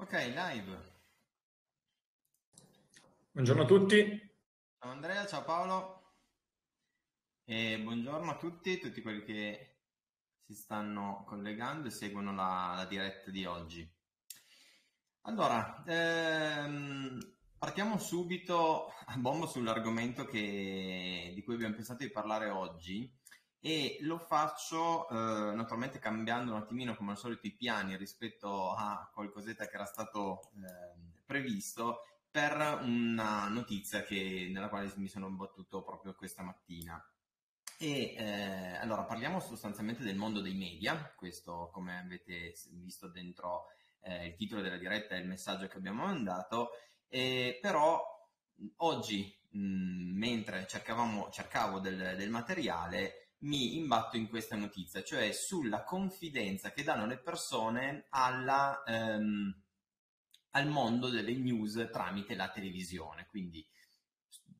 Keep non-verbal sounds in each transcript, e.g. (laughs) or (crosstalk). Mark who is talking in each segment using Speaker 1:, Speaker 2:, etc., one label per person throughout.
Speaker 1: Ok, live.
Speaker 2: Buongiorno a tutti.
Speaker 1: Ciao Andrea, ciao Paolo. E buongiorno a tutti, tutti quelli che si stanno collegando e seguono la, la diretta di oggi. Allora, ehm, partiamo subito a bomba sull'argomento che, di cui abbiamo pensato di parlare oggi e lo faccio eh, naturalmente cambiando un attimino come al solito i piani rispetto a qualcosetta che era stato eh, previsto per una notizia che, nella quale mi sono imbattuto proprio questa mattina. E eh, allora parliamo sostanzialmente del mondo dei media, questo come avete visto dentro eh, il titolo della diretta e il messaggio che abbiamo mandato, eh, però oggi mh, mentre cercavo del, del materiale mi imbatto in questa notizia, cioè sulla confidenza che danno le persone alla, ehm, al mondo delle news tramite la televisione. Quindi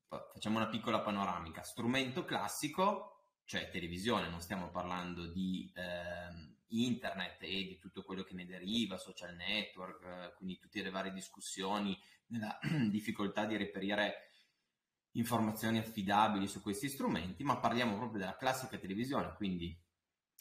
Speaker 1: facciamo una piccola panoramica. Strumento classico, cioè televisione, non stiamo parlando di ehm, internet e di tutto quello che ne deriva, social network, eh, quindi tutte le varie discussioni, la (clears throat) difficoltà di reperire informazioni affidabili su questi strumenti, ma parliamo proprio della classica televisione, quindi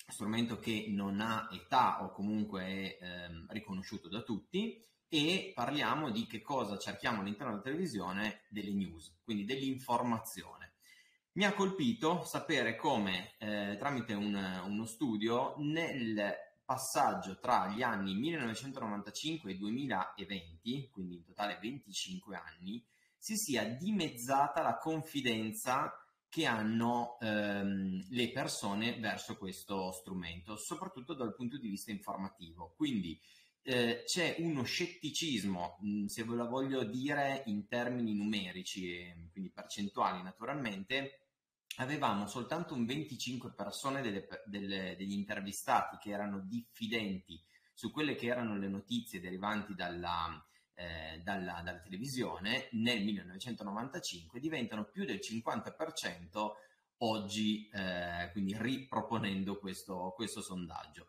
Speaker 1: strumento che non ha età o comunque è ehm, riconosciuto da tutti e parliamo di che cosa cerchiamo all'interno della televisione delle news, quindi dell'informazione. Mi ha colpito sapere come eh, tramite un, uno studio nel passaggio tra gli anni 1995 e 2020, quindi in totale 25 anni, si sia dimezzata la confidenza che hanno ehm, le persone verso questo strumento, soprattutto dal punto di vista informativo. Quindi eh, c'è uno scetticismo, mh, se ve lo voglio dire in termini numerici, e quindi percentuali naturalmente, avevamo soltanto un 25 persone delle, delle, degli intervistati che erano diffidenti su quelle che erano le notizie derivanti dalla, eh, dalla, dalla, televisione nel 1995 diventano più del 50% oggi, eh, quindi riproponendo questo, questo, sondaggio.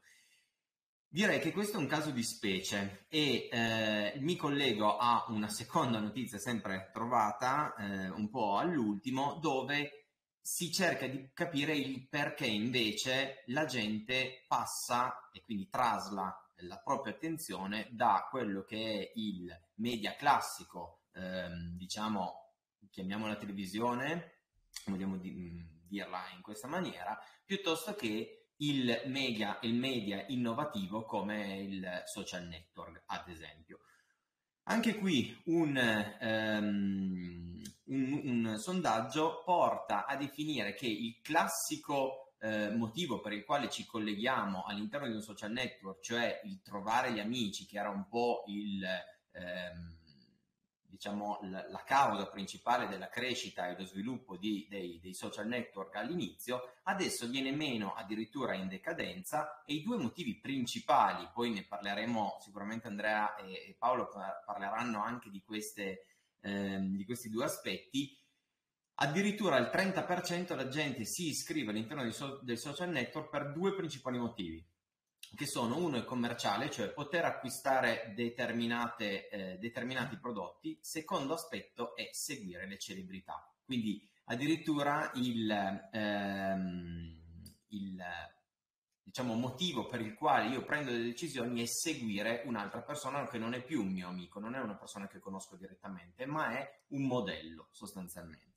Speaker 1: Direi che questo è un caso di specie e eh, mi collego a una seconda notizia sempre trovata eh, un po' all'ultimo dove si cerca di capire il perché invece la gente passa e quindi trasla la propria attenzione da quello che è il media classico, ehm, diciamo, chiamiamola televisione, vogliamo di, mm, dirla in questa maniera, piuttosto che il media, il media innovativo come il social network, ad esempio. Anche qui un, um, un, un sondaggio porta a definire che il classico eh, motivo per il quale ci colleghiamo all'interno di un social network, cioè il trovare gli amici, che era un po' il, ehm, diciamo, la, la, causa principale della crescita e dello sviluppo di, dei, dei, social network all'inizio, adesso viene meno addirittura in decadenza e i due motivi principali, poi ne parleremo sicuramente Andrea e, e Paolo parleranno anche di, queste, ehm, di questi due aspetti, Addirittura il 30% della gente si iscrive all'interno so- del social network per due principali motivi, che sono uno è commerciale, cioè poter acquistare eh, determinati prodotti, secondo aspetto è seguire le celebrità. Quindi addirittura il, ehm, il diciamo, motivo per il quale io prendo delle decisioni è seguire un'altra persona che non è più un mio amico, non è una persona che conosco direttamente, ma è un modello sostanzialmente.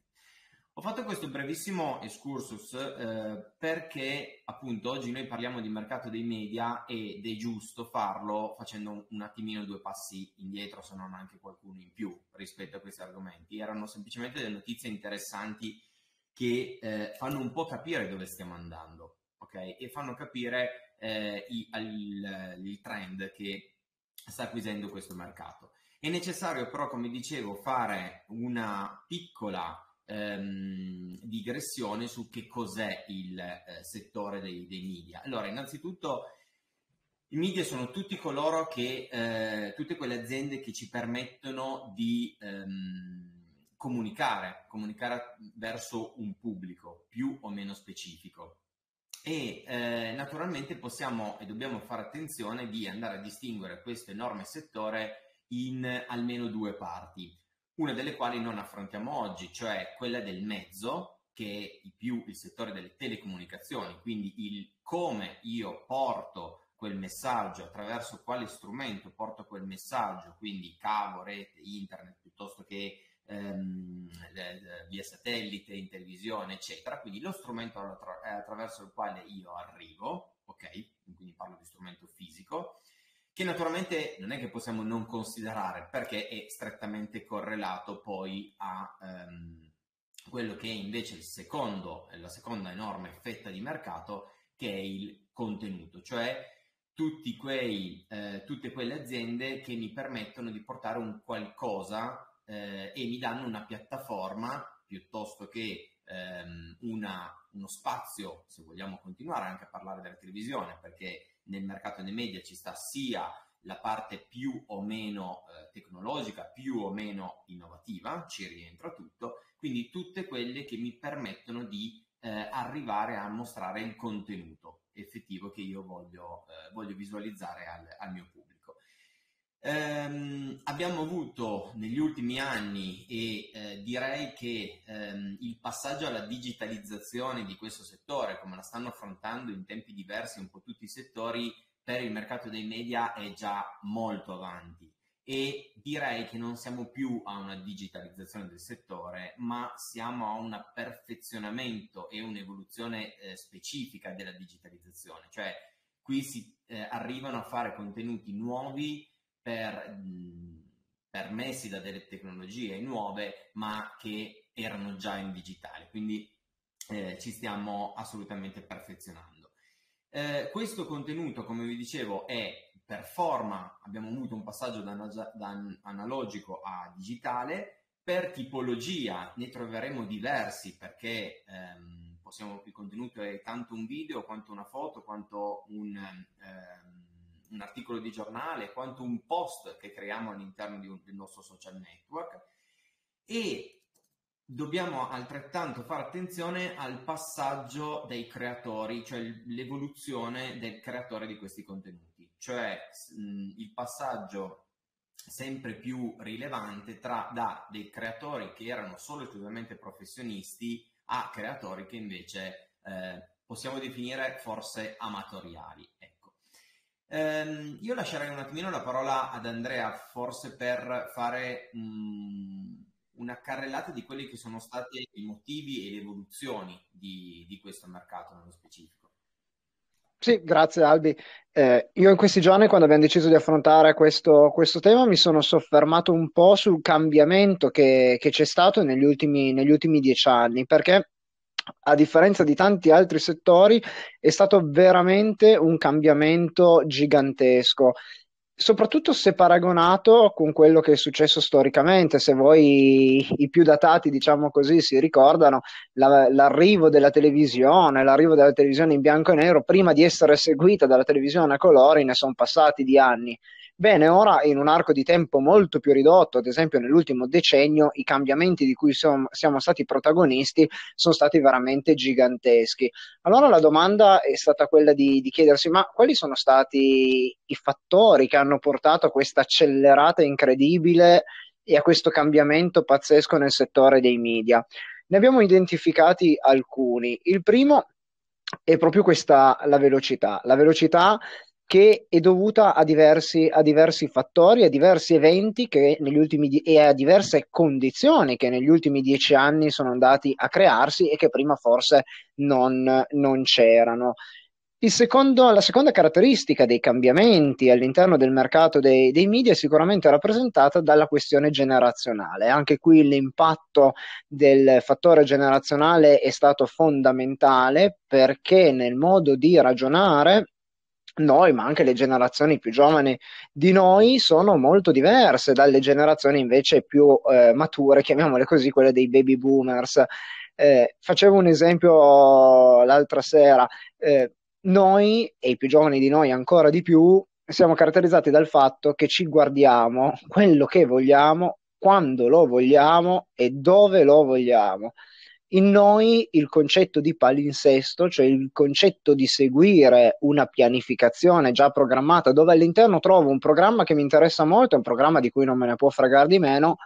Speaker 1: Ho fatto questo brevissimo excursus eh, perché appunto oggi noi parliamo di mercato dei media ed è giusto farlo facendo un attimino due passi indietro, se non anche qualcuno in più rispetto a questi argomenti. Erano semplicemente delle notizie interessanti che eh, fanno un po' capire dove stiamo andando, ok? E fanno capire eh, i, il, il trend che sta acquisendo questo mercato. È necessario però, come dicevo, fare una piccola ehm, digressione su che cos'è il eh, settore dei, dei, media. Allora, innanzitutto i media sono tutti coloro che, eh, tutte quelle aziende che ci permettono di ehm, comunicare, comunicare verso un pubblico più o meno specifico. e eh, naturalmente possiamo e dobbiamo fare attenzione di andare a distinguere questo enorme settore in almeno due parti, una delle quali non affrontiamo oggi, cioè quella del mezzo, che è più il settore delle telecomunicazioni, quindi il come io porto quel messaggio, attraverso quale strumento porto quel messaggio, quindi cavo, rete, internet, piuttosto che ehm, via satellite, in televisione, eccetera. Quindi lo strumento attraverso il quale io arrivo, ok? Quindi parlo di strumento fisico, che naturalmente non è che possiamo non considerare perché è strettamente correlato poi a ehm, quello che è invece il secondo, la seconda enorme fetta di mercato, che è il contenuto, cioè quei, eh, tutte quelle aziende che mi permettono di portare un qualcosa eh, e mi danno una piattaforma piuttosto che ehm, una, uno spazio, se vogliamo continuare anche a parlare della televisione, perché nel mercato dei media ci sta sia la parte più o meno eh, tecnologica, più o meno innovativa, ci rientra tutto, quindi tutte quelle che mi permettono di eh, arrivare a mostrare il contenuto effettivo che io voglio, eh, voglio visualizzare al, al mio pubblico. Ehm, abbiamo avuto negli ultimi anni e eh, direi che ehm, il passaggio alla digitalizzazione di questo settore, come la stanno affrontando in tempi diversi un po' tutti i settori, per il mercato dei media è già molto avanti. E direi che non siamo più a una digitalizzazione del settore, ma siamo a un perfezionamento e un'evoluzione eh, specifica della digitalizzazione, cioè qui si eh, arrivano a fare contenuti nuovi per, permessi da delle tecnologie nuove, ma che erano già in digitale. Quindi eh, ci stiamo assolutamente perfezionando. Eh, questo contenuto, come vi dicevo, è per forma, abbiamo avuto un passaggio da, da analogico a digitale, per tipologia ne troveremo diversi perché ehm, possiamo, il contenuto è tanto un video quanto una foto, quanto un, ehm, un articolo di giornale quanto un post che creiamo all'interno un, del nostro social network e dobbiamo altrettanto fare attenzione al passaggio dei creatori, cioè l'evoluzione del creatore di questi contenuti, cioè mh, il passaggio sempre più rilevante tra da dei creatori che erano solo esclusivamente professionisti a creatori che invece eh, possiamo definire forse amatoriali. Ehm, io lascerei un attimino la parola ad Andrea, forse per fare mh, mm, una carrellata di quelli che sono stati i motivi e le evoluzioni di, di questo mercato nello specifico.
Speaker 2: Sì, grazie Albi. Eh, io in questi giorni, quando abbiamo deciso di affrontare questo, questo, tema, mi sono soffermato un po' sul cambiamento che, che c'è stato negli ultimi, negli ultimi dieci anni, perché a differenza di tanti altri settori, è stato veramente un cambiamento gigantesco soprattutto se paragonato con quello che è successo storicamente, se voi i più datati, diciamo così, si ricordano la, l'arrivo della televisione, l'arrivo della televisione in bianco e nero, prima di essere seguita dalla televisione a colori, ne sono passati di anni. Bene, ora in un arco di tempo molto più ridotto, ad esempio nell'ultimo decennio, i cambiamenti di cui siamo, siamo stati protagonisti sono stati veramente giganteschi. Allora la domanda è stata quella di, di chiedersi, ma quali sono stati i fattori che hanno portato a questa accelerata incredibile e a questo cambiamento pazzesco nel settore dei media? Ne abbiamo identificati alcuni. Il primo è proprio questa, la velocità. La velocità che è dovuta a diversi, a diversi fattori, a diversi eventi ultimi, e a diverse condizioni che negli ultimi dieci anni sono andati a crearsi e che prima forse non, non c'erano. Secondo, la seconda caratteristica dei cambiamenti all'interno del mercato dei, dei, media è sicuramente rappresentata dalla questione generazionale. Anche qui l'impatto del fattore generazionale è stato fondamentale perché nel modo di ragionare noi, ma anche le generazioni più giovani di noi, sono molto diverse dalle generazioni invece più eh, mature, chiamiamole così, quelle dei baby boomers. Eh, facevo un esempio l'altra sera, eh, noi e i più giovani di noi ancora di più siamo caratterizzati dal fatto che ci guardiamo quello che vogliamo, quando lo vogliamo e dove lo vogliamo in noi il concetto di palinsesto, cioè il concetto di seguire una pianificazione già programmata, dove all'interno trovo un programma che mi interessa molto, un programma di cui non me ne può fregare di meno,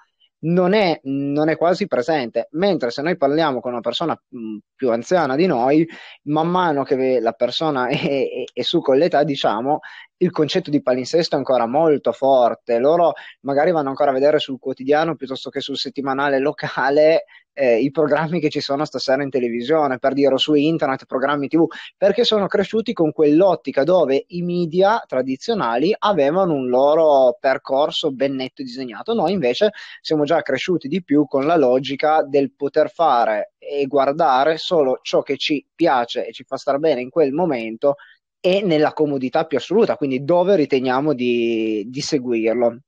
Speaker 2: non è, non è, quasi presente. Mentre se noi parliamo con una persona mh, più anziana di noi, man mano che la persona è, è, è, su con l'età, diciamo, il concetto di palinsesto è ancora molto forte. Loro magari vanno ancora a vedere sul quotidiano piuttosto che sul settimanale locale eh, i programmi che ci sono stasera in televisione, per dire, su internet, programmi TV, perché sono cresciuti con quell'ottica dove i media tradizionali avevano un loro percorso ben netto disegnato. Noi invece siamo già cresciuti di più con la logica del poter fare e guardare solo ciò che ci piace e ci fa star bene in quel momento e nella comodità più assoluta, quindi dove riteniamo di, di seguirlo.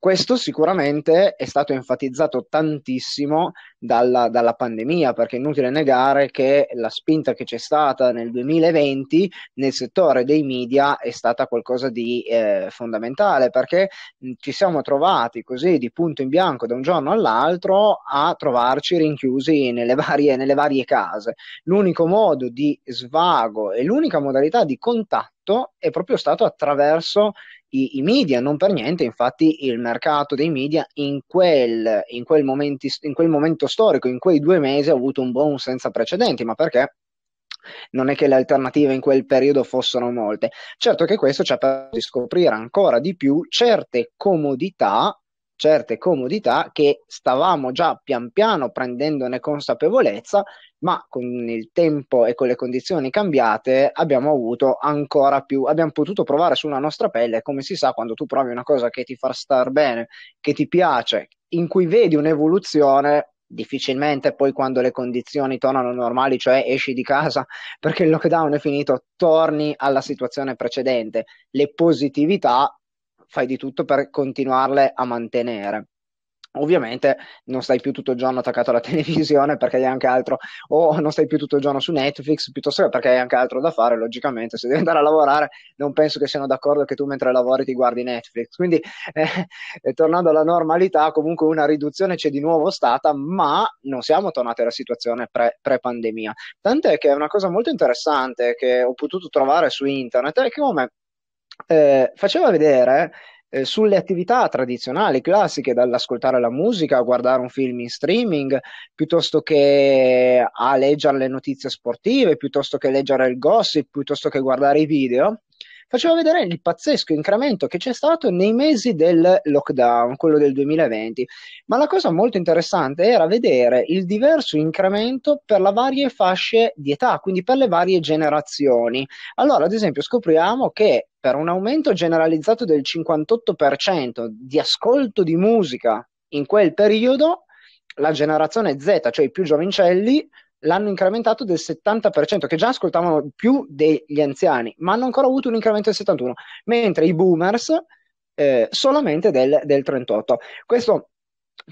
Speaker 2: Questo sicuramente è stato enfatizzato tantissimo dalla, dalla, pandemia, perché è inutile negare che la spinta che c'è stata nel 2020 nel settore dei media è stata qualcosa di eh, fondamentale, perché mh, ci siamo trovati così di punto in bianco da un giorno all'altro a trovarci rinchiusi nelle (laughs) varie, nelle varie case. L'unico modo di svago e l'unica modalità di contatto è proprio stato attraverso i, i, media, non per niente, infatti il mercato dei media in quel, in, quel momenti, in quel momento storico, in quei due mesi ha avuto un boom senza precedenti, ma perché? non è che le alternative in quel periodo fossero molte. Certo che questo ci ha permesso di scoprire ancora di più certe comodità certe comodità che stavamo già pian piano prendendone consapevolezza, ma con il tempo e con le condizioni cambiate abbiamo avuto ancora più, abbiamo potuto provare sulla nostra pelle, come si sa, quando tu provi una cosa che ti fa star bene, che ti piace, in cui vedi un'evoluzione, difficilmente poi quando le condizioni tornano normali, cioè esci di casa perché il lockdown è finito, torni alla situazione precedente. Le positività fai di tutto per continuarle a mantenere. Ovviamente non stai più tutto il giorno attaccato alla (laughs) televisione perché hai anche altro, o non stai più tutto il giorno su Netflix piuttosto che perché hai anche altro da fare. Logicamente, se devi andare a lavorare, non penso che siano d'accordo che tu mentre lavori ti guardi Netflix. Quindi, (laughs) eh, tornando alla normalità, comunque una riduzione c'è di nuovo stata, ma non siamo tornati alla situazione pre- pre-pandemia. Tant'è che è una cosa molto interessante che ho potuto trovare su internet è che come eh, faceva vedere eh, sulle attività tradizionali, classiche, dall'ascoltare la musica a guardare un film in streaming, piuttosto che a leggere le notizie sportive, piuttosto che leggere il gossip, piuttosto che guardare i video, faceva vedere il pazzesco incremento che c'è stato nei mesi del lockdown, quello del 2020. Ma la cosa molto interessante era vedere il diverso incremento per le varie fasce di età, quindi per le varie generazioni. Allora, ad esempio, scopriamo che per un aumento generalizzato del 58% di ascolto di musica in quel periodo, la generazione Z, cioè i più giovincelli, l'hanno incrementato del 70%, che già ascoltavano più degli anziani, ma hanno ancora avuto un incremento del 71%, mentre i boomers eh, solamente del, del 38%. Questo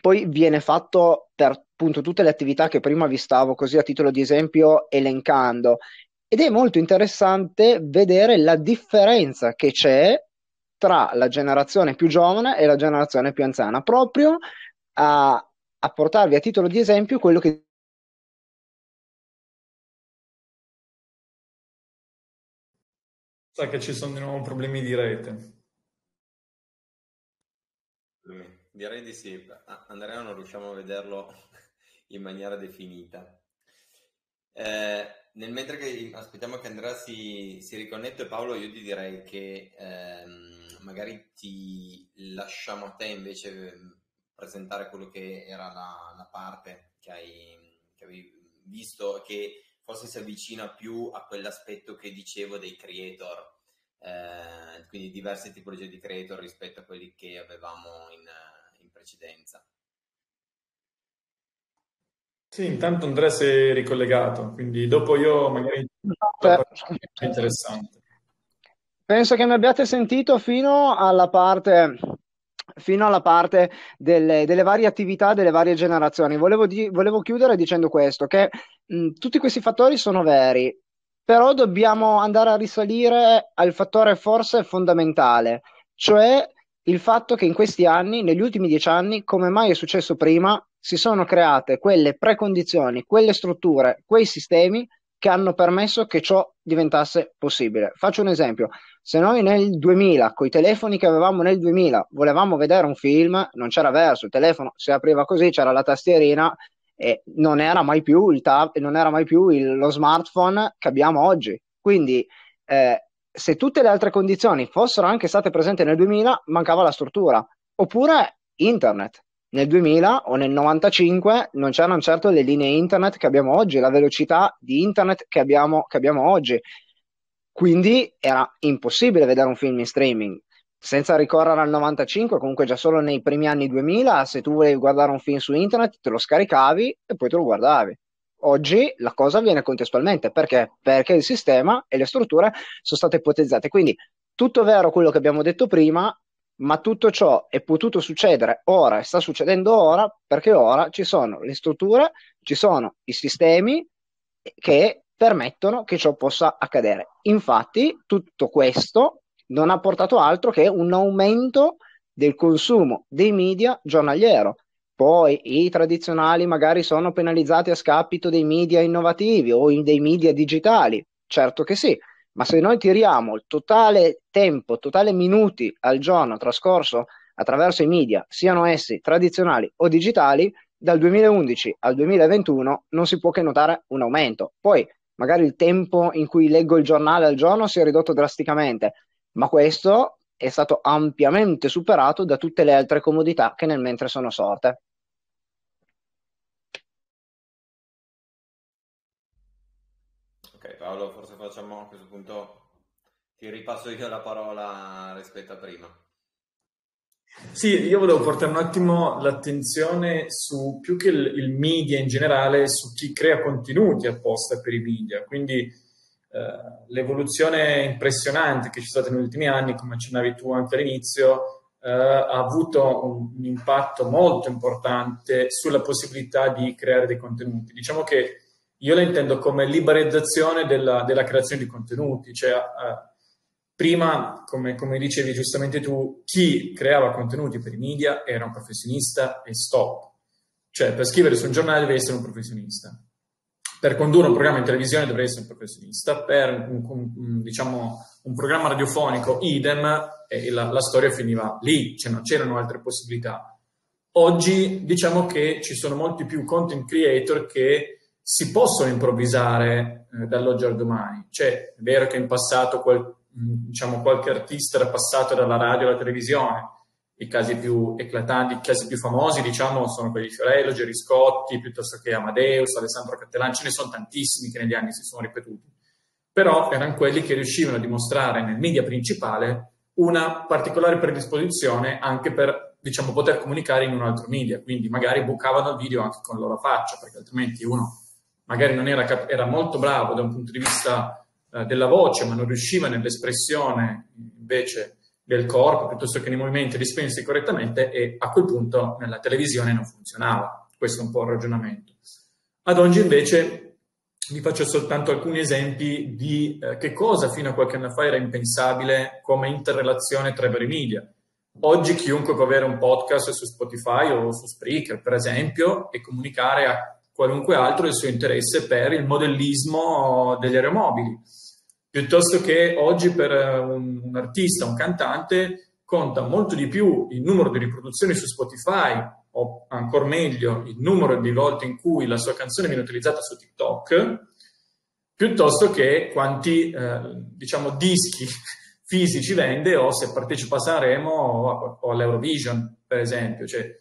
Speaker 2: poi viene fatto per appunto tutte le attività che prima vi stavo così a titolo di esempio elencando ed è molto interessante vedere la differenza che c'è tra la generazione più giovane e la generazione più anziana, proprio a, a portarvi a titolo di esempio quello che
Speaker 3: Sa che ci sono di nuovo problemi di rete.
Speaker 1: Direi di sì. Andrea non riusciamo a vederlo (laughs) in maniera definita. Eh, nel mentre che aspettiamo che Andrea si, si riconnette, Paolo, io ti direi che ehm, magari ti lasciamo a te invece ehm, presentare quello che era la, la parte che hai, che avevi visto, che forse si avvicina più a quell'aspetto che dicevo dei creator, eh, quindi diverse tipologie di creator rispetto a quelli che avevamo in, in precedenza.
Speaker 3: Sì, intanto Andrea si è ricollegato, quindi dopo io magari... No, (laughs) interessante.
Speaker 2: Penso che mi abbiate sentito fino alla parte fino alla parte delle, delle, varie attività delle varie generazioni. Volevo, di, volevo chiudere dicendo questo, che mh, tutti questi fattori sono veri, però dobbiamo andare a risalire al fattore forse fondamentale, cioè il fatto che in questi anni, negli ultimi dieci anni, come mai è successo prima, si sono create quelle precondizioni, quelle strutture, quei sistemi che hanno permesso che ciò diventasse possibile. Faccio un esempio, se noi nel 2000, con i telefoni che avevamo nel 2000, volevamo vedere un film, non c'era verso, il telefono si apriva così, c'era la tastierina e non era mai più, il tab, non era mai più il, lo smartphone che abbiamo oggi. Quindi eh, se tutte le altre condizioni fossero anche state presenti nel 2000, mancava la struttura. Oppure internet nel 2000 o nel 95 non c'erano certo le linee internet che abbiamo oggi, la velocità di internet che abbiamo, che abbiamo oggi. Quindi era impossibile vedere un film in streaming. Senza ricorrere al 95, comunque già solo nei primi anni 2000, se tu volevi guardare un film su internet, te lo scaricavi e poi te lo guardavi. Oggi la cosa avviene contestualmente perché? Perché il sistema e le strutture sono state ipotizzate. Quindi tutto vero quello che abbiamo detto prima, ma tutto ciò è potuto succedere ora e sta succedendo ora perché ora ci sono le strutture, ci sono i sistemi che permettono che ciò possa accadere. Infatti, tutto questo non ha portato altro che un aumento del consumo dei media giornaliero. Poi i tradizionali magari sono penalizzati a scapito dei media innovativi o dei media digitali, certo che sì, ma se noi tiriamo il totale tempo, totale minuti al giorno trascorso attraverso i media, siano essi tradizionali o digitali, dal 2011 al 2021 non si può che notare un aumento. Poi magari il tempo in cui leggo il giornale al giorno si è ridotto drasticamente, ma questo è stato ampiamente superato da tutte le altre comodità che nel mentre sono sorte.
Speaker 1: Ok, Paolo, facciamo a questo punto, ti ripasso io la parola rispetto a prima.
Speaker 3: Sì, io volevo portare un attimo l'attenzione su più che il, il media in generale, su chi crea contenuti apposta per i media. Quindi eh, l'evoluzione impressionante che c'è stata negli ultimi anni, come accennavi tu anche all'inizio, eh, ha avuto un, un, impatto molto importante sulla possibilità di creare dei contenuti. Diciamo che io la intendo come liberalizzazione della, della creazione di contenuti, cioè eh, prima, come, come, dicevi giustamente tu, chi creava contenuti per i media era un professionista e stop. Cioè, per scrivere su un giornale devi essere un professionista. Per condurre un programma in televisione dovrei essere un professionista. Per un, un, diciamo, un programma radiofonico, idem, e la, la storia finiva lì, cioè non c'erano altre possibilità. Oggi diciamo che ci sono molti più content creator che si possono improvvisare eh, dall'oggi al domani. Cioè, è vero che in passato qual, diciamo, qualche artista era passato dalla radio alla televisione, i casi più eclatanti, i casi più famosi, diciamo, sono quelli di Fiorello, Gerry Scotti, piuttosto che Amadeus, Alessandro Cattelan, ce ne sono tantissimi che negli anni si sono ripetuti. Però erano quelli che riuscivano a dimostrare nel media principale una particolare predisposizione anche per, diciamo, poter comunicare in un altro media, quindi magari bucavano il video anche con la loro faccia, perché altrimenti uno magari non era, era molto bravo da un punto di vista eh, della voce, ma non riusciva nell'espressione invece del corpo piuttosto che nei movimenti ad esprimersi correttamente e a quel punto nella televisione non funzionava. Questo è un po' il ragionamento. Ad oggi invece vi faccio soltanto alcuni esempi di eh, che cosa fino a qualche anno fa era impensabile come interrelazione tra i vari media. Oggi chiunque può avere un podcast su Spotify o su Spreaker, per esempio, e comunicare a qualunque altro del suo interesse per il modellismo degli aeromobili. Piuttosto che oggi per un, un artista, un cantante, conta molto di più il numero di riproduzioni su Spotify o ancora meglio il numero di volte in cui la sua canzone viene utilizzata su TikTok, piuttosto che quanti eh, diciamo dischi (laughs) fisici vende o se partecipa a Sanremo o all'Eurovision, per esempio. Cioè,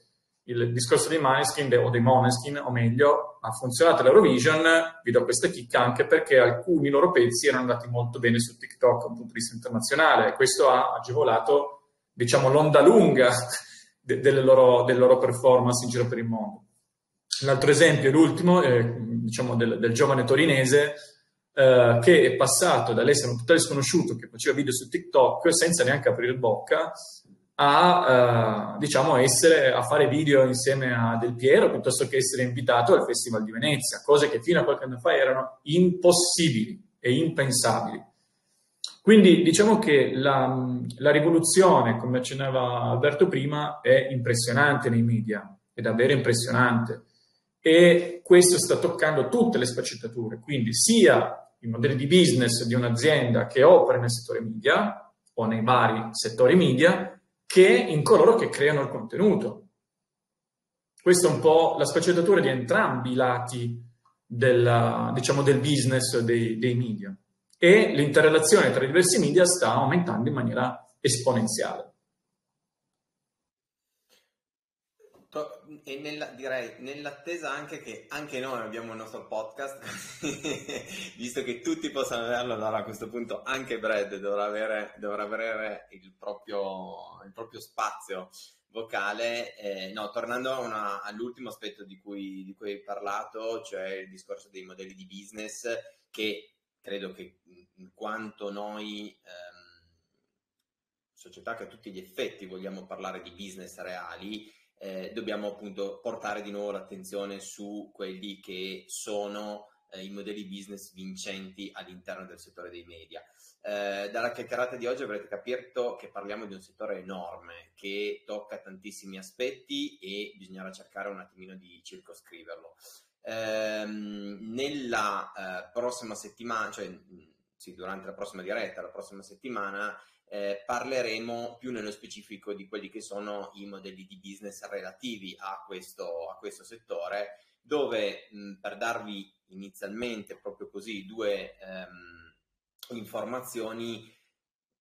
Speaker 3: il discorso dei Maneskin o dei Moneskin, o meglio, ha funzionato l'Eurovision, vi do questa chicca anche perché alcuni loro pezzi erano andati molto bene su TikTok da un punto di vista internazionale questo ha agevolato, diciamo, l'onda lunga de- delle, loro, delle, loro, performance in giro per il mondo. L'altro esempio, l'ultimo, eh, diciamo, del, del, giovane torinese eh, che è passato dall'essere un totale sconosciuto che faceva video su TikTok senza neanche aprire bocca a, uh, diciamo, essere, a fare video insieme a Del Piero piuttosto che essere invitato al Festival di Venezia, cose che fino a qualche anno fa erano impossibili e impensabili. Quindi diciamo che la, la rivoluzione, come accennava Alberto prima, è impressionante nei media è davvero impressionante e questo sta toccando tutte le sfaccettature, quindi sia i modelli di business di un'azienda che opera nel settore media o nei vari settori media, che in coloro che creano il contenuto. Questa è un po' la sfaccettatura di entrambi i lati della, diciamo, del business dei, dei media e l'interrelazione tra i diversi media sta aumentando in maniera esponenziale.
Speaker 1: E nella, direi nell'attesa anche che anche noi abbiamo il nostro podcast, (laughs) visto che tutti possono averlo, allora a questo punto anche Brad dovrà avere, dovrà avere il, proprio, il proprio spazio vocale. Eh, no, tornando una, all'ultimo aspetto di cui, di cui hai parlato, cioè il discorso dei modelli di business, che credo che in quanto noi, ehm, società che a tutti gli effetti vogliamo parlare di business reali, eh, dobbiamo appunto portare di nuovo l'attenzione su quelli che sono eh, i modelli business vincenti all'interno del settore dei media. Eh, dalla chiacchierata di oggi avrete capito che parliamo di un settore enorme che tocca tantissimi aspetti e bisognerà cercare un attimino di circoscriverlo. Ehm, nella eh, prossima settimana, cioè sì, durante la prossima diretta, la prossima settimana, eh, parleremo più nello specifico di quelli che sono i modelli di business relativi a questo, a questo settore, dove mh, per darvi inizialmente proprio così due ehm, informazioni,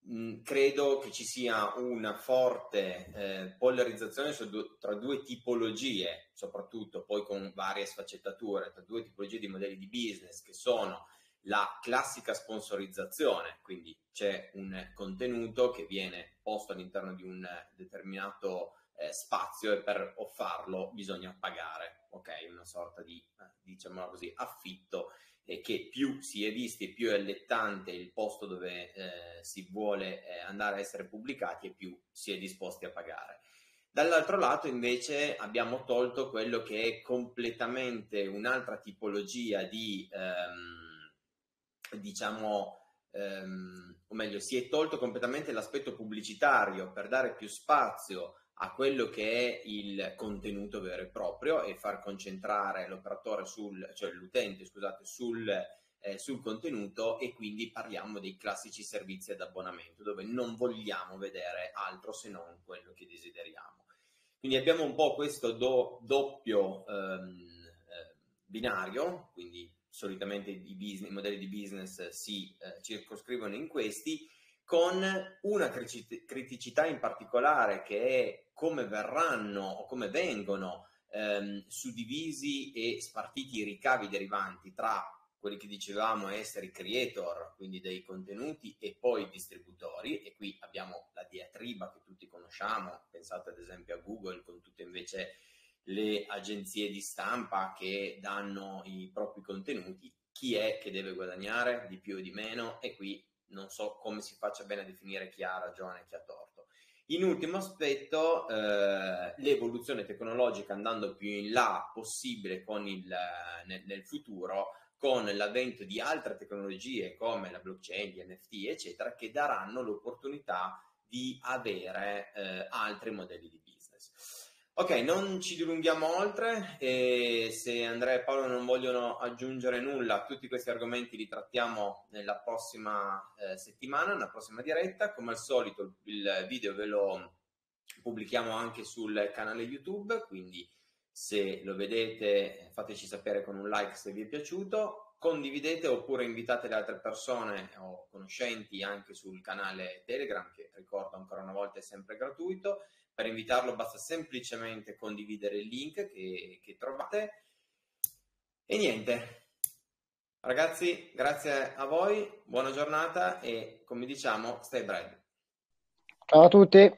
Speaker 1: mh, credo che ci sia una forte eh, polarizzazione due, tra due tipologie, soprattutto poi con varie sfaccettature, tra due tipologie di modelli di business che sono la classica sponsorizzazione, quindi c'è un contenuto che viene posto all'interno di un determinato eh, spazio e per farlo bisogna pagare, ok? Una sorta di, eh, diciamo così, affitto e che più si è visti, più è allettante il posto dove eh, si vuole eh, andare a essere pubblicati e più si è disposti a pagare. Dall'altro lato invece abbiamo tolto quello che è completamente un'altra tipologia di... Ehm, diciamo, ehm, o meglio, si è tolto completamente l'aspetto pubblicitario per dare più spazio a quello che è il contenuto vero e proprio e far concentrare l'operatore sul, cioè l'utente, scusate, sul, eh, sul contenuto e quindi parliamo dei classici servizi ad abbonamento dove non vogliamo vedere altro se non quello che desideriamo. Quindi abbiamo un po' questo do, doppio ehm, eh, binario, quindi solitamente i, business, i modelli di business si eh, circoscrivono in questi, con una criticità in particolare che è come verranno o come vengono ehm, suddivisi e spartiti i ricavi derivanti tra quelli che dicevamo essere i creator, quindi dei contenuti, e poi i distributori, e qui abbiamo la diatriba che tutti conosciamo, pensate ad esempio a Google con tutte invece le agenzie di stampa che danno i propri contenuti, chi è che deve guadagnare di più o di meno e qui non so come si faccia bene a definire chi ha ragione e chi ha torto. In ultimo aspetto, eh, l'evoluzione tecnologica andando più in là possibile il, nel, nel futuro, con l'avvento di altre tecnologie come la blockchain, gli NFT, eccetera, che daranno l'opportunità di avere eh, altri modelli di business. Ok, non ci dilunghiamo oltre e se Andrea e Paolo non vogliono aggiungere nulla tutti questi argomenti li trattiamo nella prossima eh, settimana, nella prossima diretta. Come al solito il video ve lo pubblichiamo anche sul canale YouTube, quindi se lo vedete fateci sapere con un like se vi è piaciuto, condividete oppure invitate le altre persone o conoscenti anche sul canale Telegram che ricordo ancora una volta è sempre gratuito per invitarlo basta semplicemente condividere il link che, che trovate. E niente, ragazzi, grazie a voi, buona giornata e come diciamo, stay bread.
Speaker 2: Ciao a tutti.